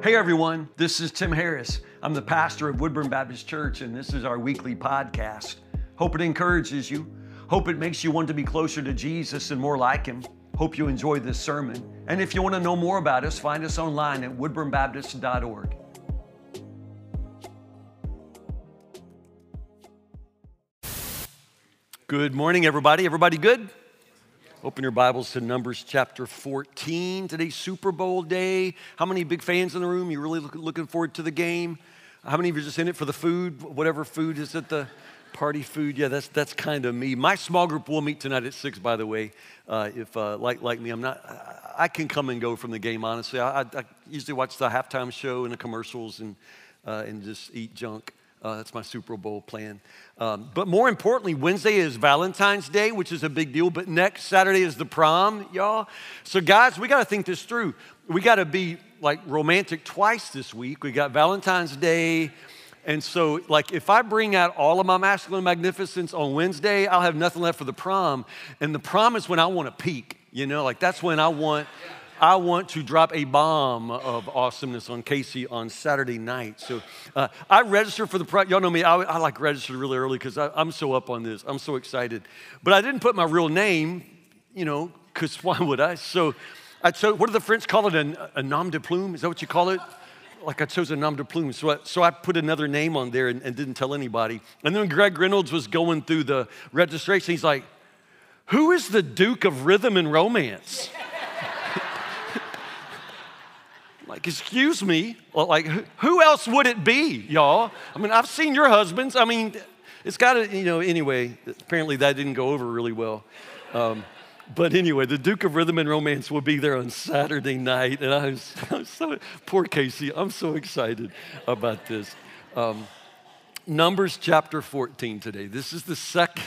Hey everyone, this is Tim Harris. I'm the pastor of Woodburn Baptist Church, and this is our weekly podcast. Hope it encourages you. Hope it makes you want to be closer to Jesus and more like Him. Hope you enjoy this sermon. And if you want to know more about us, find us online at woodburnbaptist.org. Good morning, everybody. Everybody good? Open your Bibles to Numbers chapter 14. Today's Super Bowl day. How many big fans in the room? You really look, looking forward to the game? How many of you are just in it for the food? Whatever food is at the party food? Yeah, that's, that's kind of me. My small group will meet tonight at 6, by the way. Uh, if, uh, like, like me, I'm not, I, I, can come and go from the game, honestly. I, I, I usually watch the halftime show and the commercials and, uh, and just eat junk. Uh, that's my Super Bowl plan. Um, but more importantly, Wednesday is Valentine's Day, which is a big deal. But next Saturday is the prom, y'all. So, guys, we got to think this through. We got to be like romantic twice this week. We got Valentine's Day. And so, like, if I bring out all of my masculine magnificence on Wednesday, I'll have nothing left for the prom. And the prom is when I want to peak, you know, like that's when I want. I want to drop a bomb of awesomeness on Casey on Saturday night. So uh, I registered for the, pro- y'all know me, I, I like registered really early because I'm so up on this. I'm so excited. But I didn't put my real name, you know, because why would I? So I chose, what do the French call it? An, a nom de plume? Is that what you call it? Like I chose a nom de plume. So I, so I put another name on there and, and didn't tell anybody. And then Greg Reynolds was going through the registration. He's like, who is the Duke of Rhythm and Romance? Like, excuse me, like, who else would it be, y'all? I mean, I've seen your husbands. I mean, it's got to, you know, anyway, apparently that didn't go over really well. Um, but anyway, the Duke of Rhythm and Romance will be there on Saturday night. And I was, I was so, poor Casey, I'm so excited about this. Um, Numbers chapter 14 today. This is the second,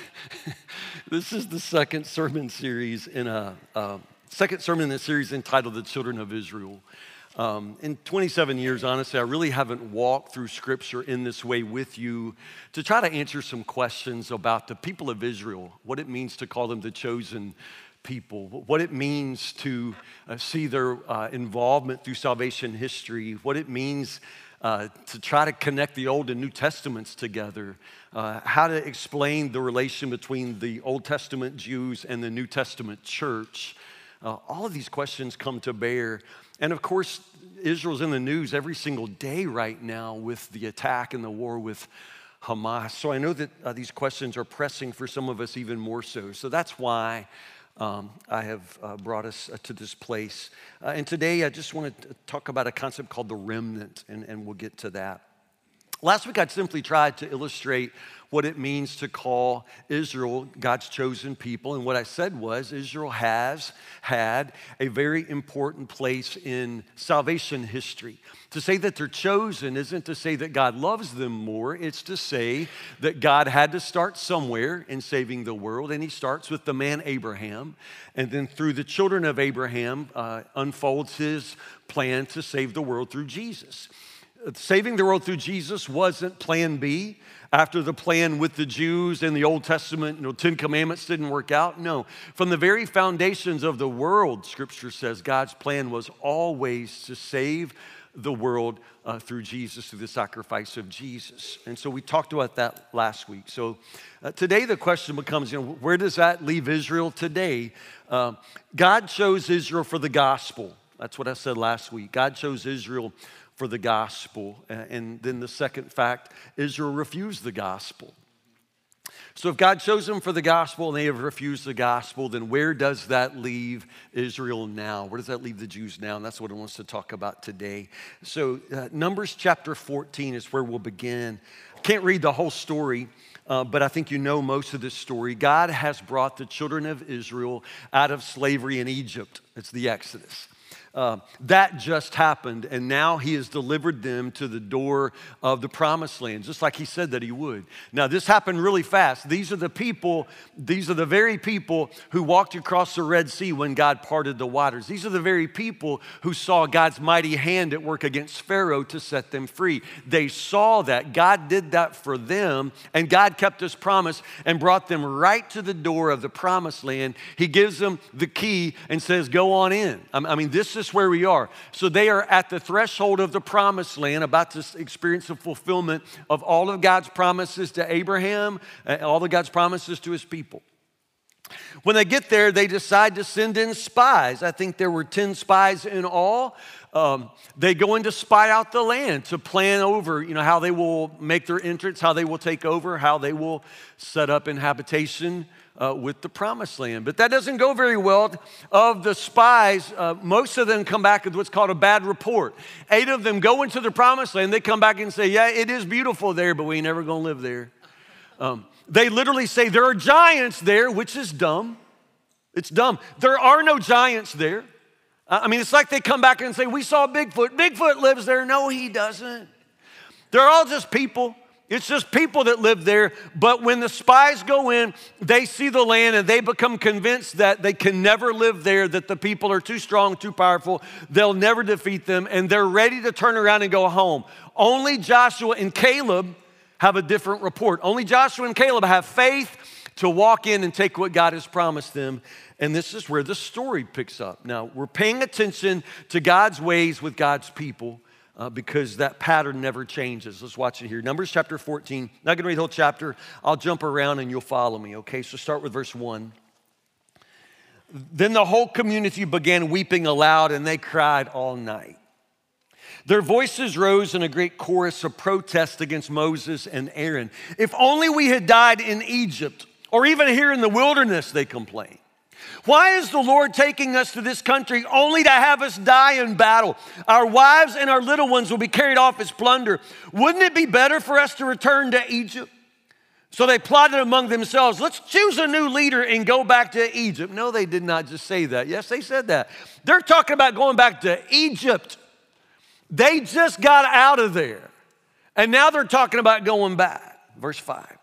this is the second sermon series in a, uh, second sermon in the series entitled The Children of Israel. Um, in 27 years, honestly, I really haven't walked through scripture in this way with you to try to answer some questions about the people of Israel, what it means to call them the chosen people, what it means to uh, see their uh, involvement through salvation history, what it means uh, to try to connect the Old and New Testaments together, uh, how to explain the relation between the Old Testament Jews and the New Testament church. Uh, all of these questions come to bear and of course, Israel's in the news every single day right now with the attack and the war with Hamas. So I know that uh, these questions are pressing for some of us even more so. So that's why um, I have uh, brought us uh, to this place. Uh, and today I just want to talk about a concept called the remnant, and, and we'll get to that. Last week I simply tried to illustrate what it means to call Israel God's chosen people. And what I said was Israel has had a very important place in salvation history. To say that they're chosen isn't to say that God loves them more, it's to say that God had to start somewhere in saving the world. And he starts with the man Abraham. And then through the children of Abraham, uh, unfolds his plan to save the world through Jesus saving the world through Jesus wasn't plan B after the plan with the Jews in the Old Testament, you know, Ten Commandments didn't work out. No. From the very foundations of the world, Scripture says God's plan was always to save the world uh, through Jesus, through the sacrifice of Jesus. And so we talked about that last week. So uh, today the question becomes, you know, where does that leave Israel today? Uh, God chose Israel for the gospel. That's what I said last week. God chose Israel for the gospel. And then the second fact Israel refused the gospel. So, if God chose them for the gospel and they have refused the gospel, then where does that leave Israel now? Where does that leave the Jews now? And that's what I want to talk about today. So, uh, Numbers chapter 14 is where we'll begin. Can't read the whole story. Uh, but I think you know most of this story. God has brought the children of Israel out of slavery in Egypt. It's the Exodus. Uh, that just happened, and now he has delivered them to the door of the promised land, just like he said that he would. Now, this happened really fast. These are the people, these are the very people who walked across the Red Sea when God parted the waters. These are the very people who saw God's mighty hand at work against Pharaoh to set them free. They saw that. God did that for them, and God kept his promise and brought them right to the door of the promised land. He gives them the key and says, Go on in. I mean, this is where we are. So they are at the threshold of the promised land, about to experience the fulfillment of all of God's promises to Abraham, and all of God's promises to his people. When they get there, they decide to send in spies. I think there were 10 spies in all. Um, they go in to spy out the land, to plan over, you know, how they will make their entrance, how they will take over, how they will set up in habitation uh, with the promised land. But that doesn't go very well. Of the spies, uh, most of them come back with what's called a bad report. Eight of them go into the promised land. They come back and say, Yeah, it is beautiful there, but we ain't never gonna live there. Um, they literally say there are giants there, which is dumb. It's dumb. There are no giants there. I mean, it's like they come back and say, We saw Bigfoot. Bigfoot lives there. No, he doesn't. They're all just people. It's just people that live there. But when the spies go in, they see the land and they become convinced that they can never live there, that the people are too strong, too powerful. They'll never defeat them, and they're ready to turn around and go home. Only Joshua and Caleb have a different report. Only Joshua and Caleb have faith to walk in and take what God has promised them. And this is where the story picks up. Now, we're paying attention to God's ways with God's people uh, because that pattern never changes. Let's watch it here. Numbers chapter 14. Not going to read the whole chapter. I'll jump around and you'll follow me, okay? So start with verse 1. Then the whole community began weeping aloud and they cried all night. Their voices rose in a great chorus of protest against Moses and Aaron. If only we had died in Egypt or even here in the wilderness, they complained. Why is the Lord taking us to this country only to have us die in battle? Our wives and our little ones will be carried off as plunder. Wouldn't it be better for us to return to Egypt? So they plotted among themselves, let's choose a new leader and go back to Egypt. No, they did not just say that. Yes, they said that. They're talking about going back to Egypt. They just got out of there. And now they're talking about going back. Verse 5.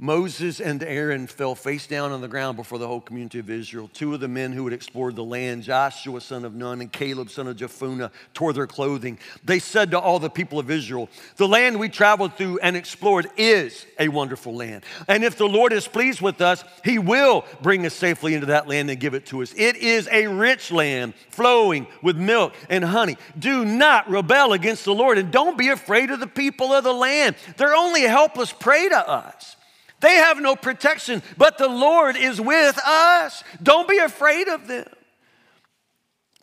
Moses and Aaron fell face down on the ground before the whole community of Israel. Two of the men who had explored the land, Joshua son of Nun and Caleb son of Jephunneh, tore their clothing. They said to all the people of Israel, The land we traveled through and explored is a wonderful land. And if the Lord is pleased with us, he will bring us safely into that land and give it to us. It is a rich land flowing with milk and honey. Do not rebel against the Lord and don't be afraid of the people of the land. They're only helpless prey to us. They have no protection, but the Lord is with us. Don't be afraid of them.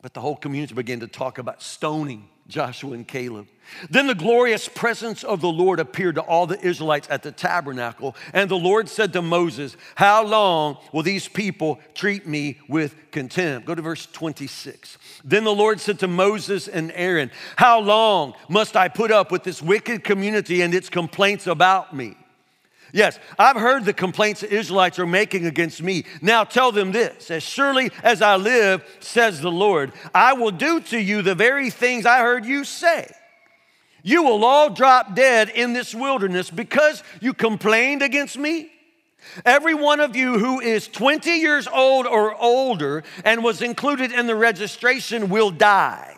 But the whole community began to talk about stoning Joshua and Caleb. Then the glorious presence of the Lord appeared to all the Israelites at the tabernacle, and the Lord said to Moses, How long will these people treat me with contempt? Go to verse 26. Then the Lord said to Moses and Aaron, How long must I put up with this wicked community and its complaints about me? Yes, I've heard the complaints the Israelites are making against me. Now tell them this As surely as I live, says the Lord, I will do to you the very things I heard you say. You will all drop dead in this wilderness because you complained against me. Every one of you who is 20 years old or older and was included in the registration will die.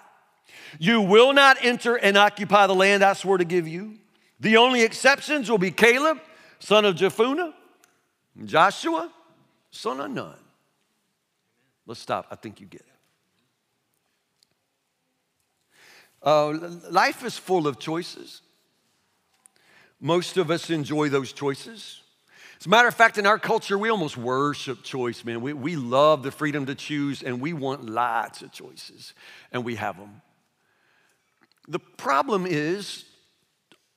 You will not enter and occupy the land I swore to give you. The only exceptions will be Caleb son of Jephunneh, Joshua, son of Nun. Let's stop. I think you get it. Uh, life is full of choices. Most of us enjoy those choices. As a matter of fact, in our culture, we almost worship choice, man. We, we love the freedom to choose and we want lots of choices, and we have them. The problem is,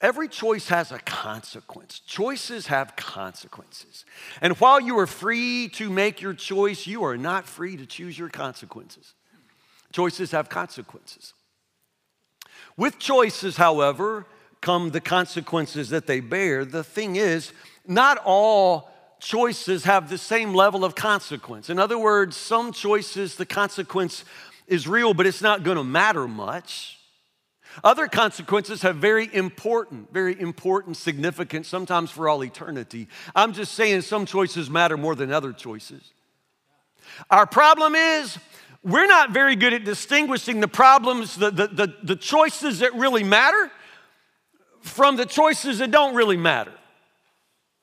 Every choice has a consequence. Choices have consequences. And while you are free to make your choice, you are not free to choose your consequences. Choices have consequences. With choices, however, come the consequences that they bear. The thing is, not all choices have the same level of consequence. In other words, some choices, the consequence is real, but it's not gonna matter much. Other consequences have very important, very important significance, sometimes for all eternity. I'm just saying some choices matter more than other choices. Our problem is we're not very good at distinguishing the problems, the, the, the, the choices that really matter from the choices that don't really matter.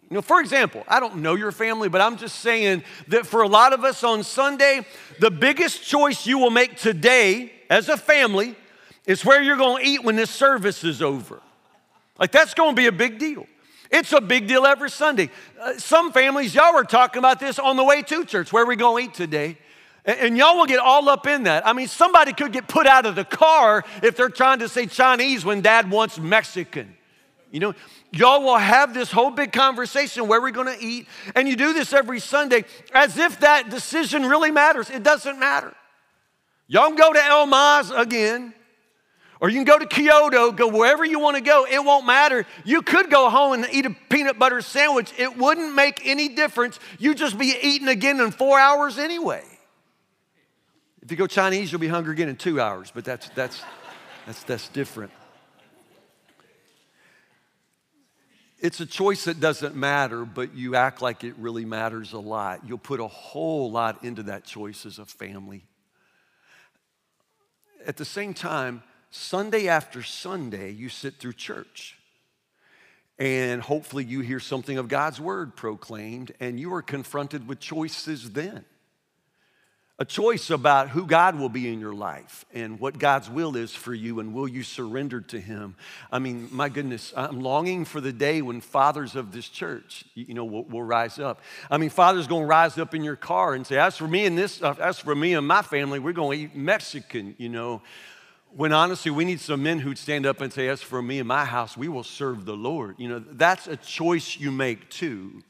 You know, for example, I don't know your family, but I'm just saying that for a lot of us on Sunday, the biggest choice you will make today as a family is where you're going to eat when this service is over. Like, that's going to be a big deal. It's a big deal every Sunday. Uh, some families, y'all were talking about this on the way to church. Where we going to eat today? And, and y'all will get all up in that. I mean, somebody could get put out of the car if they're trying to say Chinese when dad wants Mexican. You know, y'all will have this whole big conversation where we're going to eat, and you do this every Sunday as if that decision really matters. It doesn't matter. Y'all go to El Maz again, or you can go to Kyoto, go wherever you want to go. It won't matter. You could go home and eat a peanut butter sandwich. It wouldn't make any difference. You'd just be eating again in four hours anyway. If you go Chinese, you'll be hungry again in two hours, but that's, that's, that's, that's different. It's a choice that doesn't matter, but you act like it really matters a lot. You'll put a whole lot into that choice as a family. At the same time, Sunday after Sunday, you sit through church. And hopefully, you hear something of God's word proclaimed, and you are confronted with choices then a choice about who God will be in your life and what God's will is for you, and will you surrender to Him? I mean, my goodness, I'm longing for the day when fathers of this church, you know, will, will rise up. I mean, fathers going to rise up in your car and say, "As for me and this, uh, as for me and my family, we're going to eat Mexican," you know. When honestly, we need some men who'd stand up and say, As for me and my house, we will serve the Lord. You know, that's a choice you make too.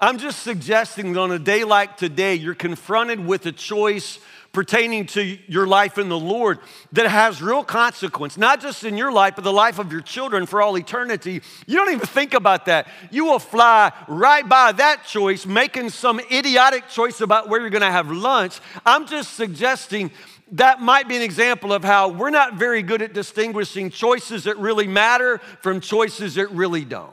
I'm just suggesting that on a day like today, you're confronted with a choice pertaining to your life in the Lord that has real consequence, not just in your life, but the life of your children for all eternity. You don't even think about that. You will fly right by that choice, making some idiotic choice about where you're going to have lunch. I'm just suggesting that might be an example of how we're not very good at distinguishing choices that really matter from choices that really don't.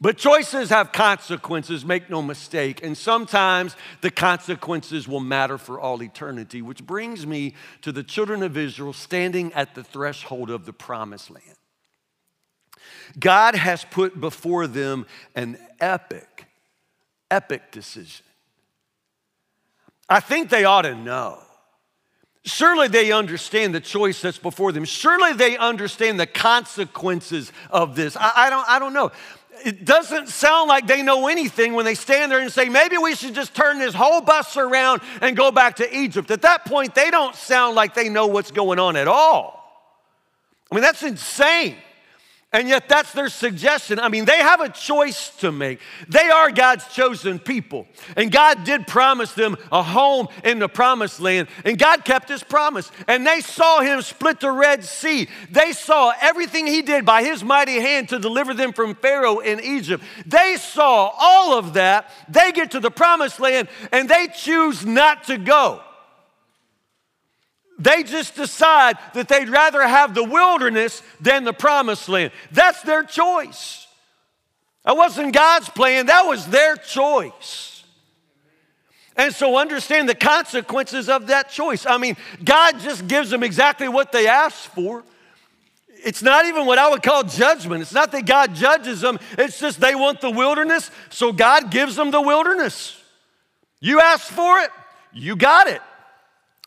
But choices have consequences, make no mistake. And sometimes the consequences will matter for all eternity, which brings me to the children of Israel standing at the threshold of the promised land. God has put before them an epic, epic decision. I think they ought to know. Surely they understand the choice that's before them. Surely they understand the consequences of this. I, I, don't, I don't know it doesn't sound like they know anything when they stand there and say, maybe we should just turn this whole bus around and go back to Egypt. At that point, they don't sound like they know what's going on at all. I mean, that's insane. And yet, that's their suggestion. I mean, they have a choice to make. They are God's chosen people. And God did promise them a home in the promised land. And God kept his promise. And they saw him split the Red Sea. They saw everything he did by his mighty hand to deliver them from Pharaoh in Egypt. They saw all of that. They get to the promised land and they choose not to go. They just decide that they'd rather have the wilderness than the promised land. That's their choice. That wasn't God's plan, that was their choice. And so understand the consequences of that choice. I mean, God just gives them exactly what they asked for. It's not even what I would call judgment. It's not that God judges them, it's just they want the wilderness, so God gives them the wilderness. You asked for it, you got it.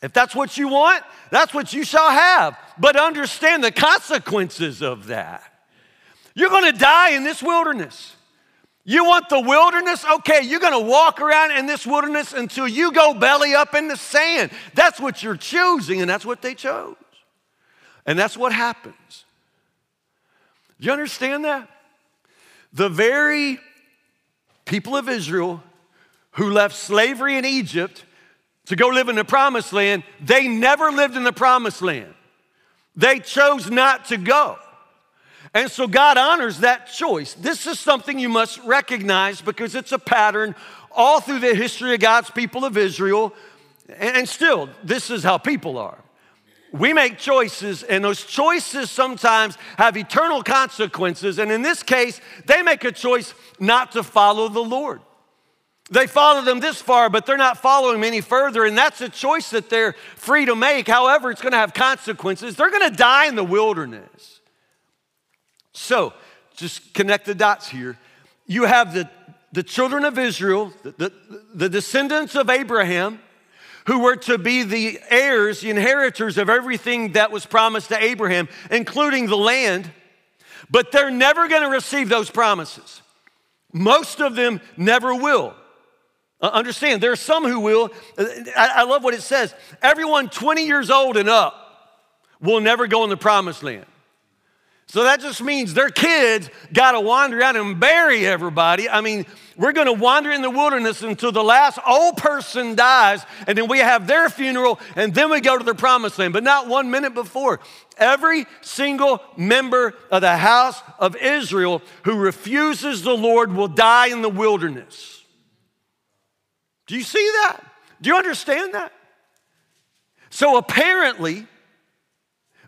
If that's what you want, that's what you shall have. But understand the consequences of that. You're gonna die in this wilderness. You want the wilderness? Okay, you're gonna walk around in this wilderness until you go belly up in the sand. That's what you're choosing, and that's what they chose. And that's what happens. Do you understand that? The very people of Israel who left slavery in Egypt to go live in the promised land, they never lived in the promised land. They chose not to go. And so God honors that choice. This is something you must recognize because it's a pattern all through the history of God's people of Israel. And still, this is how people are. We make choices, and those choices sometimes have eternal consequences. And in this case, they make a choice not to follow the Lord. They follow them this far, but they're not following any further, and that's a choice that they're free to make. However, it's going to have consequences. They're going to die in the wilderness. So, just connect the dots here. you have the, the children of Israel, the, the, the descendants of Abraham, who were to be the heirs, the inheritors of everything that was promised to Abraham, including the land, but they're never going to receive those promises. Most of them never will. Uh, understand, there are some who will. Uh, I, I love what it says. Everyone 20 years old and up will never go in the promised land. So that just means their kids got to wander out and bury everybody. I mean, we're going to wander in the wilderness until the last old person dies, and then we have their funeral, and then we go to the promised land, but not one minute before. Every single member of the house of Israel who refuses the Lord will die in the wilderness. Do you see that? Do you understand that? So apparently,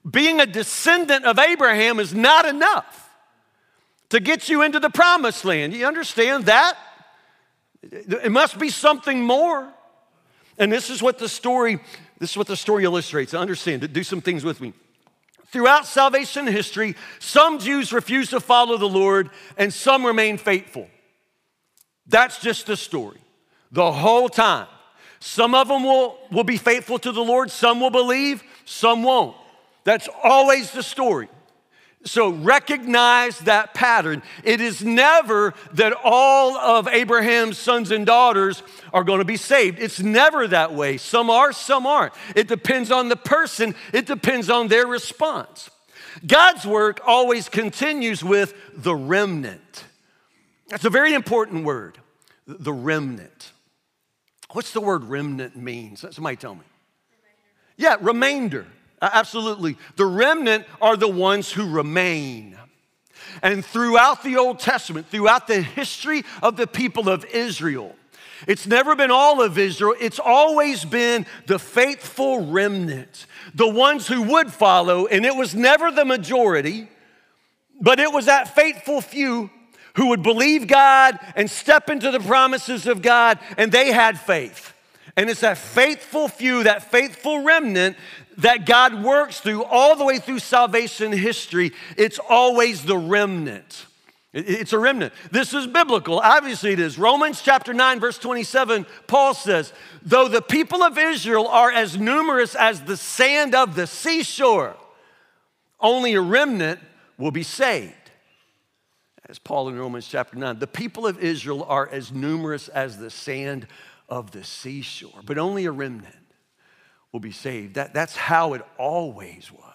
being a descendant of Abraham is not enough to get you into the promised land. You understand that? It must be something more. And this is what the story this is what the story illustrates. Understand, do some things with me. Throughout salvation history, some Jews refuse to follow the Lord and some remain faithful. That's just the story. The whole time. Some of them will, will be faithful to the Lord, some will believe, some won't. That's always the story. So recognize that pattern. It is never that all of Abraham's sons and daughters are going to be saved. It's never that way. Some are, some aren't. It depends on the person, it depends on their response. God's work always continues with the remnant. That's a very important word, the remnant. What's the word remnant means? Somebody tell me. Yeah, remainder. Absolutely. The remnant are the ones who remain. And throughout the Old Testament, throughout the history of the people of Israel, it's never been all of Israel, it's always been the faithful remnant, the ones who would follow, and it was never the majority, but it was that faithful few who would believe God and step into the promises of God, and they had faith. And it's that faithful few, that faithful remnant that God works through all the way through salvation history. It's always the remnant. It's a remnant. This is biblical. Obviously, it is. Romans chapter 9, verse 27, Paul says, Though the people of Israel are as numerous as the sand of the seashore, only a remnant will be saved. As Paul in Romans chapter 9, the people of Israel are as numerous as the sand of the seashore, but only a remnant will be saved. That, that's how it always was.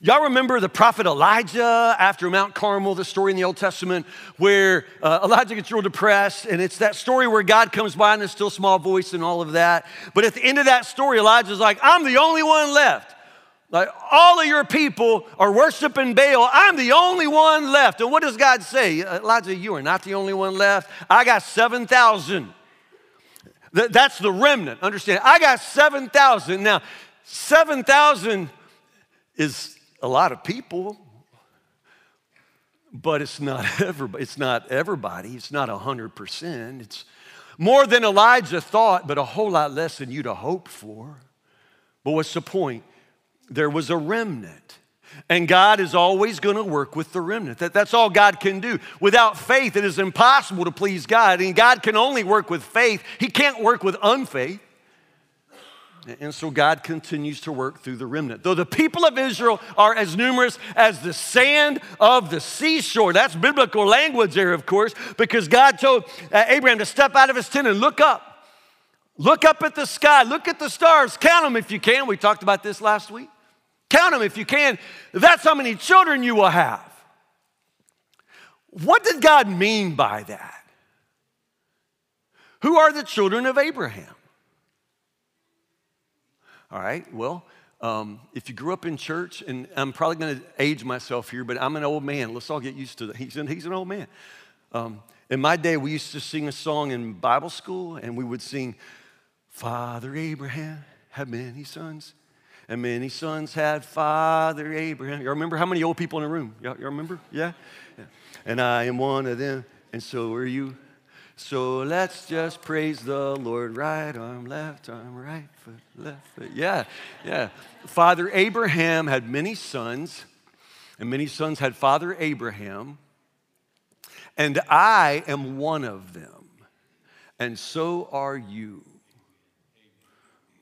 Y'all remember the prophet Elijah after Mount Carmel, the story in the Old Testament where uh, Elijah gets real depressed, and it's that story where God comes by in a still small voice and all of that. But at the end of that story, Elijah's like, I'm the only one left. Like all of your people are worshiping Baal. I'm the only one left. And what does God say? Elijah, you are not the only one left. I got 7,000. That's the remnant. Understand? I got 7,000. Now, 7,000 is a lot of people, but it's not everybody. It's not everybody. It's not 100%. It's more than Elijah thought, but a whole lot less than you'd have hoped for. But what's the point? There was a remnant. And God is always going to work with the remnant. That, that's all God can do. Without faith, it is impossible to please God. And God can only work with faith, He can't work with unfaith. And so God continues to work through the remnant. Though the people of Israel are as numerous as the sand of the seashore, that's biblical language there, of course, because God told uh, Abraham to step out of his tent and look up. Look up at the sky, look at the stars, count them if you can. We talked about this last week. Count them if you can. That's how many children you will have. What did God mean by that? Who are the children of Abraham? All right, well, um, if you grew up in church, and I'm probably going to age myself here, but I'm an old man. Let's all get used to that. He's an, he's an old man. Um, in my day, we used to sing a song in Bible school, and we would sing, Father Abraham had many sons, and many sons had Father Abraham. You remember how many old people in the room? Y'all remember? Yeah? yeah? And I am one of them, and so are you. So let's just praise the Lord. Right arm, left arm, right foot, left foot. Yeah, yeah. Father Abraham had many sons, and many sons had Father Abraham. and I am one of them, and so are you.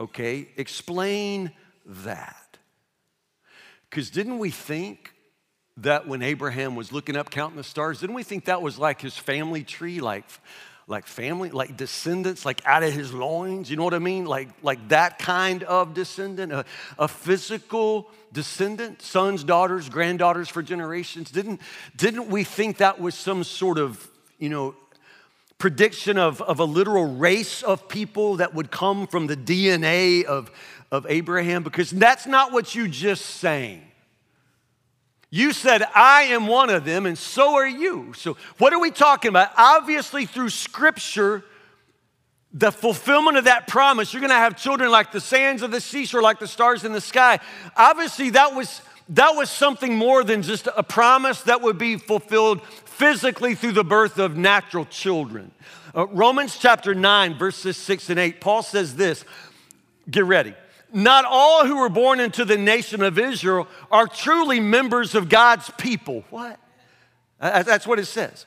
Okay, explain that. Because didn't we think that when Abraham was looking up, counting the stars, didn't we think that was like his family tree, like, like family, like descendants, like out of his loins? You know what I mean? Like, like that kind of descendant, a, a physical descendant, sons, daughters, granddaughters for generations. Didn't, didn't we think that was some sort of, you know, prediction of, of a literal race of people that would come from the DNA of, of Abraham? Because that's not what you just saying. You said, I am one of them, and so are you. So, what are we talking about? Obviously, through scripture, the fulfillment of that promise, you're gonna have children like the sands of the seashore, like the stars in the sky. Obviously, that was, that was something more than just a promise that would be fulfilled physically through the birth of natural children. Uh, Romans chapter 9, verses 6 and 8, Paul says this get ready. Not all who were born into the nation of Israel are truly members of God's people. What? That's what it says.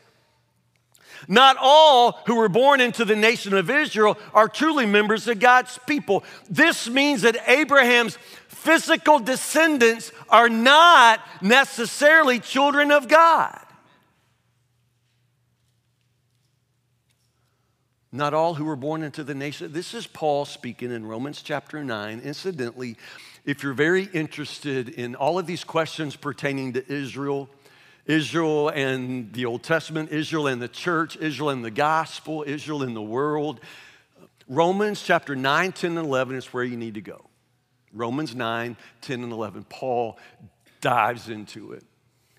Not all who were born into the nation of Israel are truly members of God's people. This means that Abraham's physical descendants are not necessarily children of God. Not all who were born into the nation. This is Paul speaking in Romans chapter 9. Incidentally, if you're very interested in all of these questions pertaining to Israel, Israel and the Old Testament, Israel and the church, Israel and the gospel, Israel in the world, Romans chapter 9, 10, and 11 is where you need to go. Romans 9, 10, and 11. Paul dives into it.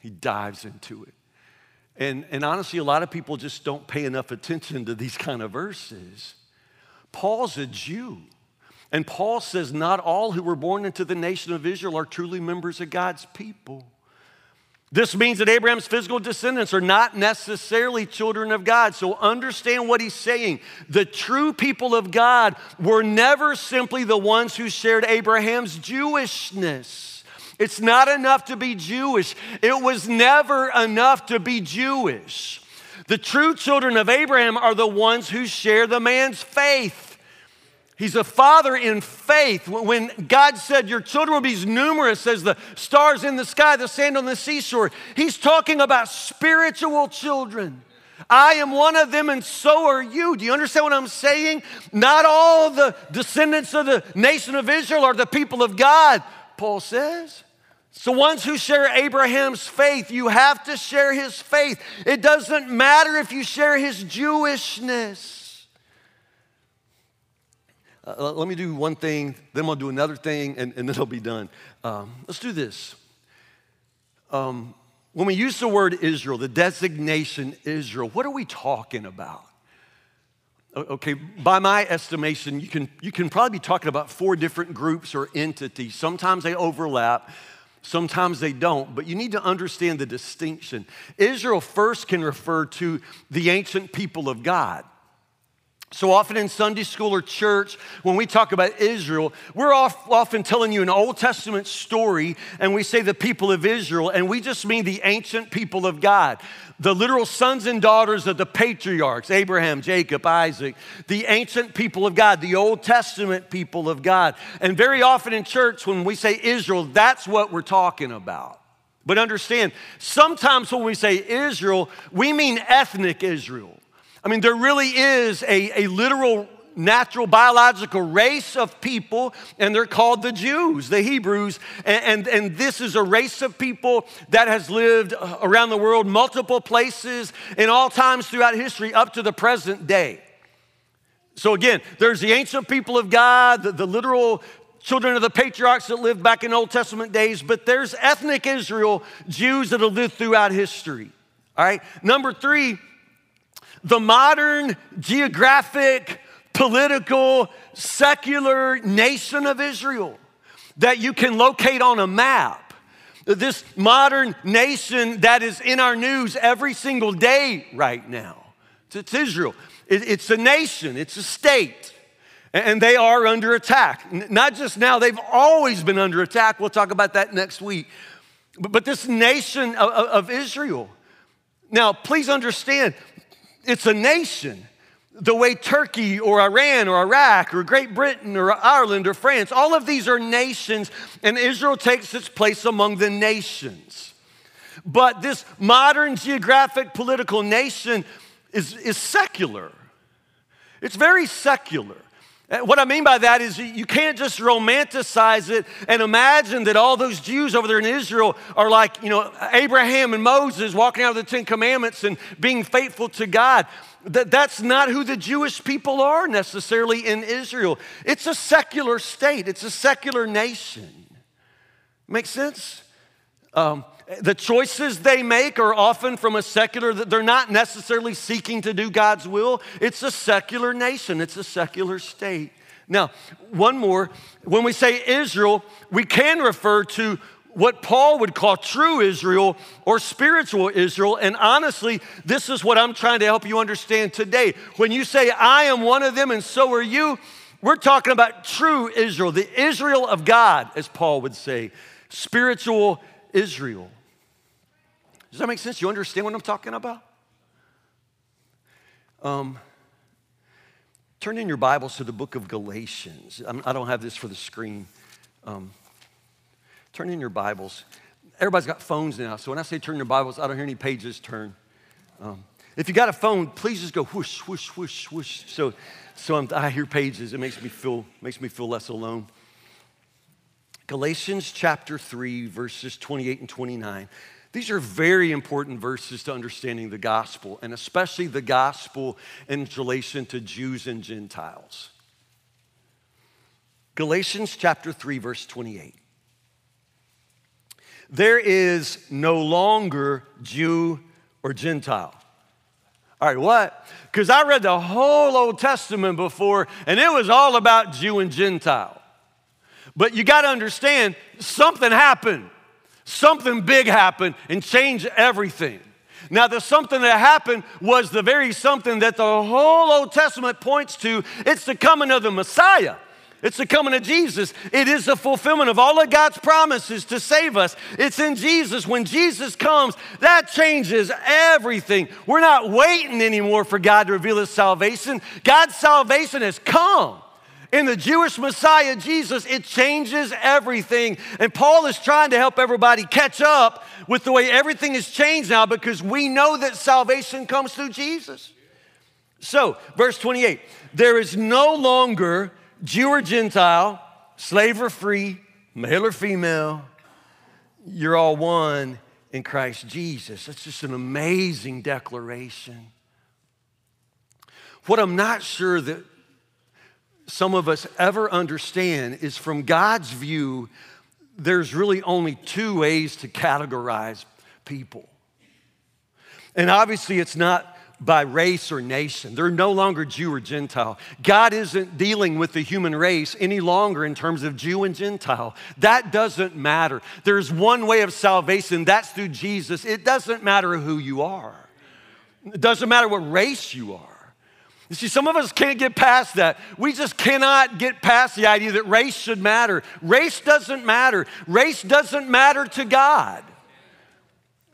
He dives into it. And, and honestly, a lot of people just don't pay enough attention to these kind of verses. Paul's a Jew. And Paul says, Not all who were born into the nation of Israel are truly members of God's people. This means that Abraham's physical descendants are not necessarily children of God. So understand what he's saying. The true people of God were never simply the ones who shared Abraham's Jewishness. It's not enough to be Jewish. It was never enough to be Jewish. The true children of Abraham are the ones who share the man's faith. He's a father in faith. When God said, Your children will be as numerous as the stars in the sky, the sand on the seashore, He's talking about spiritual children. I am one of them, and so are you. Do you understand what I'm saying? Not all the descendants of the nation of Israel are the people of God, Paul says. So, ones who share Abraham's faith, you have to share his faith. It doesn't matter if you share his Jewishness. Uh, let me do one thing, then we'll do another thing, and, and then it'll be done. Um, let's do this. Um, when we use the word Israel, the designation Israel, what are we talking about? Okay, by my estimation, you can, you can probably be talking about four different groups or entities. Sometimes they overlap. Sometimes they don't, but you need to understand the distinction. Israel first can refer to the ancient people of God. So often in Sunday school or church, when we talk about Israel, we're often telling you an Old Testament story and we say the people of Israel, and we just mean the ancient people of God the literal sons and daughters of the patriarchs Abraham, Jacob, Isaac, the ancient people of God, the Old Testament people of God. And very often in church, when we say Israel, that's what we're talking about. But understand, sometimes when we say Israel, we mean ethnic Israel. I mean, there really is a, a literal natural biological race of people, and they're called the Jews, the Hebrews. And, and, and, this is a race of people that has lived uh, around the world, multiple places, in all times throughout history, up to the present day. So, again, there's the ancient people of God, the, the literal children of the patriarchs that lived back in Old Testament days, but there's ethnic Israel, Jews that have lived throughout history. All right? Number three, the modern geographic political, secular nation of Israel that you can locate on a map. This modern nation that is in our news every single day right now. It's Israel. It's a nation, it's a state, and they are under attack. Not just now, they've always been under attack. We'll talk about that next week. But this nation of Israel, Now, please understand, it's a nation. The way Turkey or Iran or Iraq or Great Britain or Ireland or France, all of these are nations, and Israel takes its place among the nations. But this modern geographic political nation is, is secular. It's very secular. What I mean by that is you can't just romanticize it and imagine that all those Jews over there in Israel are like, you know, Abraham and Moses walking out of the Ten Commandments and being faithful to God. That, that's not who the Jewish people are necessarily in Israel. It's a secular state, it's a secular nation. Make sense? Um, the choices they make are often from a secular, they're not necessarily seeking to do God's will. It's a secular nation, it's a secular state. Now, one more. When we say Israel, we can refer to what Paul would call true Israel or spiritual Israel. And honestly, this is what I'm trying to help you understand today. When you say, I am one of them and so are you, we're talking about true Israel, the Israel of God, as Paul would say, spiritual Israel. Does that make sense? You understand what I'm talking about? Um, turn in your Bibles to the book of Galatians. I'm, I do not have this for the screen. Um, turn in your Bibles. Everybody's got phones now, so when I say turn your Bibles, I don't hear any pages turn. Um, if you got a phone, please just go whoosh, whoosh, whoosh, whoosh. So, so I'm, i hear pages. It makes me feel makes me feel less alone. Galatians chapter 3, verses 28 and 29. These are very important verses to understanding the gospel, and especially the gospel in relation to Jews and Gentiles. Galatians chapter 3, verse 28. There is no longer Jew or Gentile. All right, what? Because I read the whole Old Testament before, and it was all about Jew and Gentile. But you got to understand, something happened something big happened and changed everything. Now, the something that happened was the very something that the whole Old Testament points to. It's the coming of the Messiah. It's the coming of Jesus. It is the fulfillment of all of God's promises to save us. It's in Jesus. When Jesus comes, that changes everything. We're not waiting anymore for God to reveal His salvation. God's salvation has come. In the Jewish Messiah, Jesus, it changes everything. And Paul is trying to help everybody catch up with the way everything has changed now because we know that salvation comes through Jesus. So, verse 28 there is no longer Jew or Gentile, slave or free, male or female. You're all one in Christ Jesus. That's just an amazing declaration. What I'm not sure that some of us ever understand is from God's view, there's really only two ways to categorize people. And obviously, it's not by race or nation. They're no longer Jew or Gentile. God isn't dealing with the human race any longer in terms of Jew and Gentile. That doesn't matter. There's one way of salvation, that's through Jesus. It doesn't matter who you are, it doesn't matter what race you are. You see, some of us can't get past that. We just cannot get past the idea that race should matter. Race doesn't matter. Race doesn't matter to God.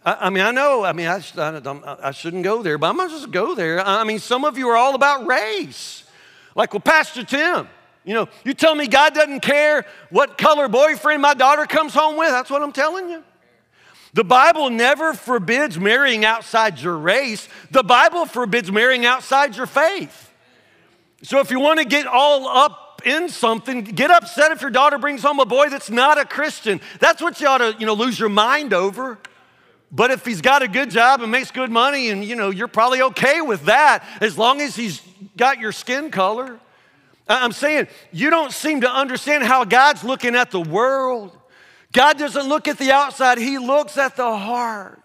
I, I mean, I know, I mean, I, I, I, shouldn't go there, but I'm to just go there. I mean, some of you are all about race. Like, well, Pastor Tim, you know, you tell me God doesn't care what color boyfriend my daughter comes home with. That's what I'm telling you. The Bible never forbids marrying outside your race. The Bible forbids marrying outside your faith. So if you want to get all up in something, get upset if your daughter brings home a boy that's not a Christian. That's what you ought to, you know, lose your mind over. But if he's got a good job and makes good money and you know, you're probably okay with that as long as he's got your skin color. I'm saying you don't seem to understand how God's looking at the world. God doesn't look at the outside, He looks at the heart.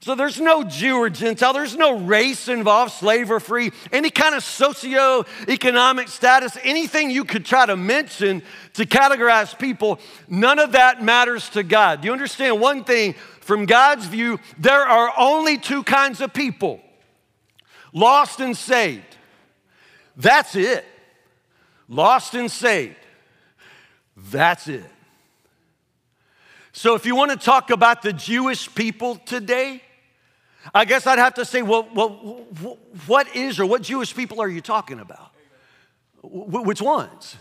So there's no Jew or Gentile, there's no race involved, slave or free, any kind of socio-economic status, anything you could try to mention to categorize people, none of that matters to God. Do you understand one thing? From God's view, there are only two kinds of people lost and saved. That's it. Lost and saved. That's it. So, if you want to talk about the Jewish people today, I guess I'd have to say, well, well what is or what Jewish people are you talking about? Which ones?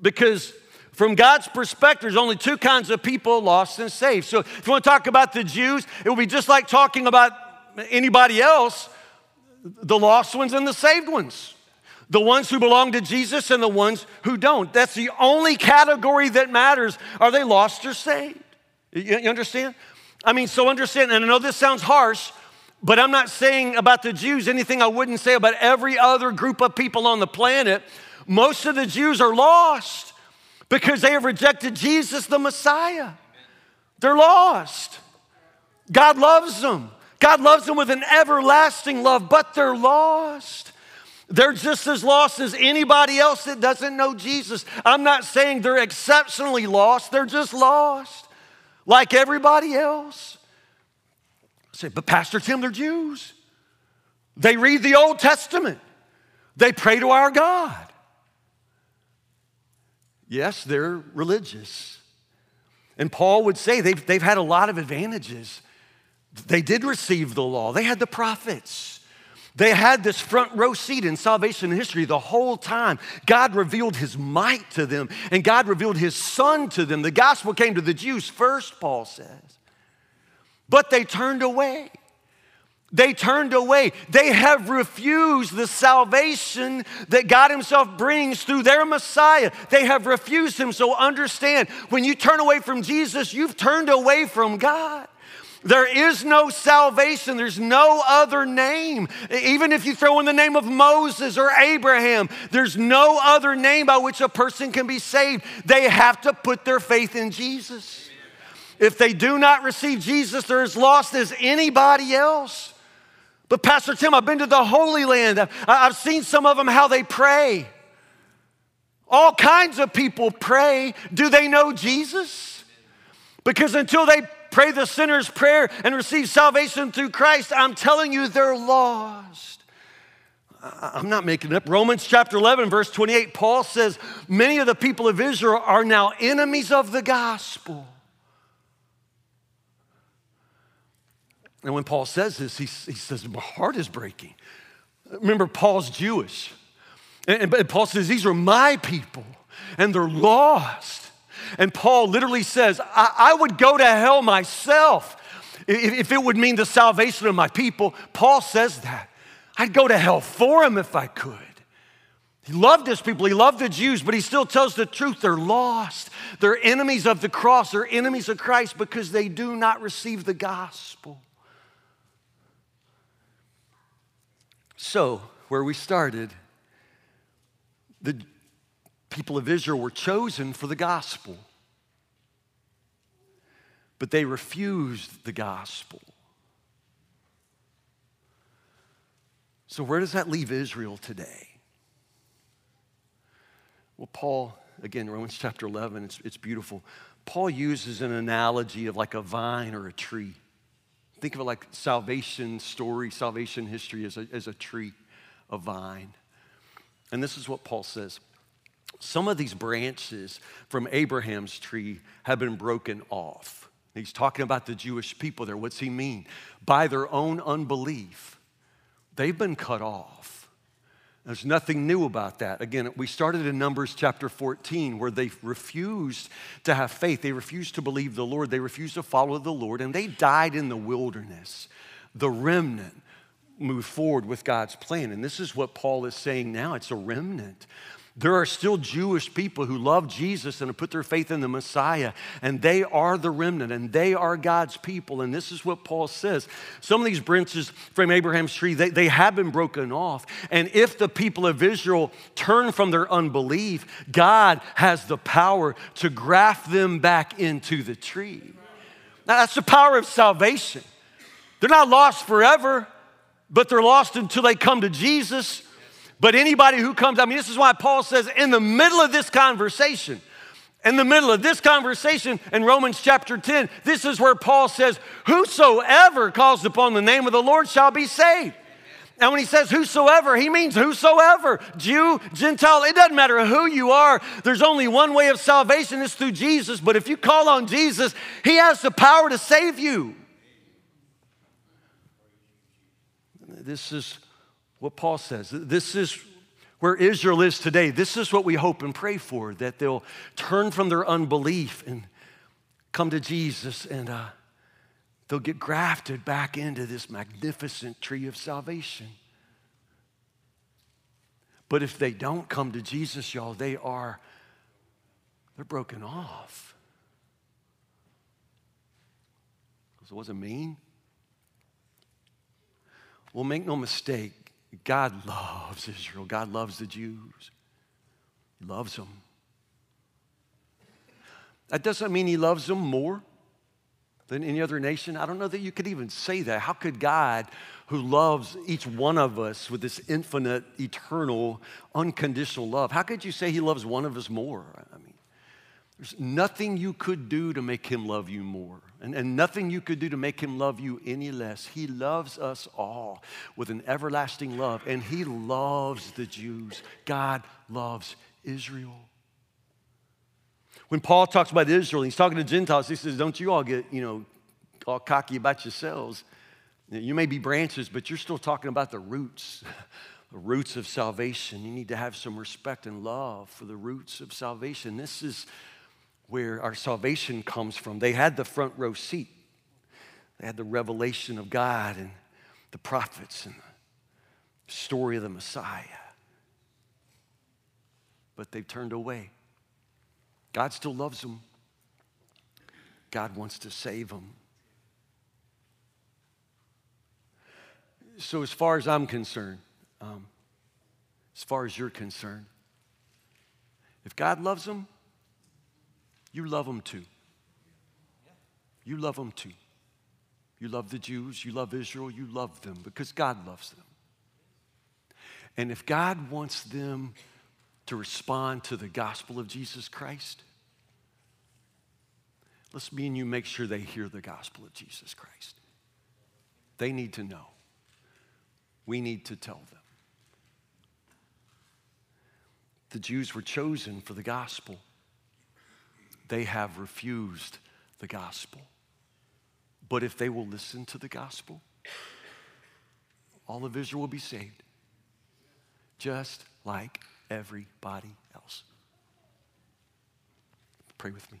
Because from God's perspective, there's only two kinds of people lost and saved. So if you want to talk about the Jews, it would be just like talking about anybody else the lost ones and the saved ones. The ones who belong to Jesus and the ones who don't. That's the only category that matters. Are they lost or saved? You, understand? I mean, so understand, and I know this sounds harsh, but I'm not saying about the Jews anything I wouldn't say about every other group of people on the planet. Most of the Jews are lost because they have rejected Jesus, the Messiah. They're lost. God loves them. God loves them with an everlasting love, but they're lost. They're just as lost as anybody else that doesn't know Jesus. I'm not saying they're exceptionally lost, they're just lost, like everybody else. I say, but Pastor Tim, they're Jews. They read the Old Testament, they pray to our God. Yes, they're religious. And Paul would say they've, they've had a lot of advantages. They did receive the law, they had the prophets. They had this front row seat in salvation history the whole time. God revealed his might to them, and God revealed his son to them. The gospel came to the Jews first, Paul says. But they turned away. They turned away. They have refused the salvation that God Himself brings through their Messiah. They have refused Him. So understand when you turn away from Jesus, you've turned away from God. There is no salvation. There's no other name. Even if you throw in the name of Moses or Abraham, there's no other name by which a person can be saved. They have to put their faith in Jesus. If they do not receive Jesus, they're as lost as anybody else. But, Pastor Tim, I've been to the Holy Land. I've seen some of them how they pray. All kinds of people pray. Do they know Jesus? Because until they pray the sinner's prayer and receive salvation through Christ, I'm telling you, they're lost. I'm not making it up. Romans chapter 11, verse 28, Paul says, Many of the people of Israel are now enemies of the gospel. And when Paul says this, he, he says, My heart is breaking. Remember, Paul's Jewish. And, and Paul says, These are my people, and they're lost. And Paul literally says, I, I would go to hell myself if, if it would mean the salvation of my people. Paul says that. I'd go to hell for him if I could. He loved his people, he loved the Jews, but he still tells the truth. They're lost. They're enemies of the cross, they're enemies of Christ because they do not receive the gospel. So, where we started, the people of Israel were chosen for the gospel, but they refused the gospel. So, where does that leave Israel today? Well, Paul, again, Romans chapter 11, it's, it's beautiful. Paul uses an analogy of like a vine or a tree. Think of it like salvation story, salvation history as a, as a tree, a vine. And this is what Paul says Some of these branches from Abraham's tree have been broken off. He's talking about the Jewish people there. What's he mean? By their own unbelief, they've been cut off. There's nothing new about that. Again, we started in Numbers chapter 14 where they refused to have faith. They refused to believe the Lord. They refused to follow the Lord, and they died in the wilderness. The remnant moved forward with God's plan. And this is what Paul is saying now it's a remnant. There are still Jewish people who love Jesus and have put their faith in the Messiah, and they are the remnant, and they are God's people. And this is what Paul says. Some of these branches from Abraham's tree, they, they have been broken off. And if the people of Israel turn from their unbelief, God has the power to graft them back into the tree. Now, that's the power of salvation. They're not lost forever, but they're lost until they come to Jesus but anybody who comes, I mean, this is why Paul says, in the middle of this conversation, in the middle of this conversation in Romans chapter 10, this is where Paul says, Whosoever calls upon the name of the Lord shall be saved. And when he says whosoever, he means whosoever, Jew, Gentile, it doesn't matter who you are. There's only one way of salvation, it's through Jesus. But if you call on Jesus, he has the power to save you. this is what Paul says. This is where Israel is today. This is what we hope and pray for that they'll turn from their unbelief and come to Jesus and uh, they'll get grafted back into this magnificent tree of salvation. But if they don't come to Jesus, y'all, they are, they're broken off. So does it mean? Well, make no mistake, God loves Israel. God loves the Jews. He loves them. That doesn't mean he loves them more than any other nation. I don't know that you could even say that. How could God, who loves each one of us with this infinite, eternal, unconditional love, how could you say he loves one of us more? I mean, there's nothing you could do to make him love you more, and, and nothing you could do to make him love you any less. He loves us all with an everlasting love, and he loves the Jews. God loves Israel. When Paul talks about Israel, he's talking to Gentiles, he says, Don't you all get, you know, all cocky about yourselves. You may be branches, but you're still talking about the roots, the roots of salvation. You need to have some respect and love for the roots of salvation. This is where our salvation comes from. They had the front row seat, they had the revelation of God and the prophets and the story of the Messiah. But they've turned away. God still loves them. God wants to save them. So, as far as I'm concerned, um, as far as you're concerned, if God loves them, you love them too. You love them too. You love the Jews, you love Israel, you love them because God loves them. And if God wants them to respond to the gospel of Jesus Christ, let's me and you make sure they hear the gospel of Jesus Christ. They need to know. We need to tell them. The Jews were chosen for the gospel. They have refused the gospel. But if they will listen to the gospel, all of Israel will be saved, just like everybody else. Pray with me.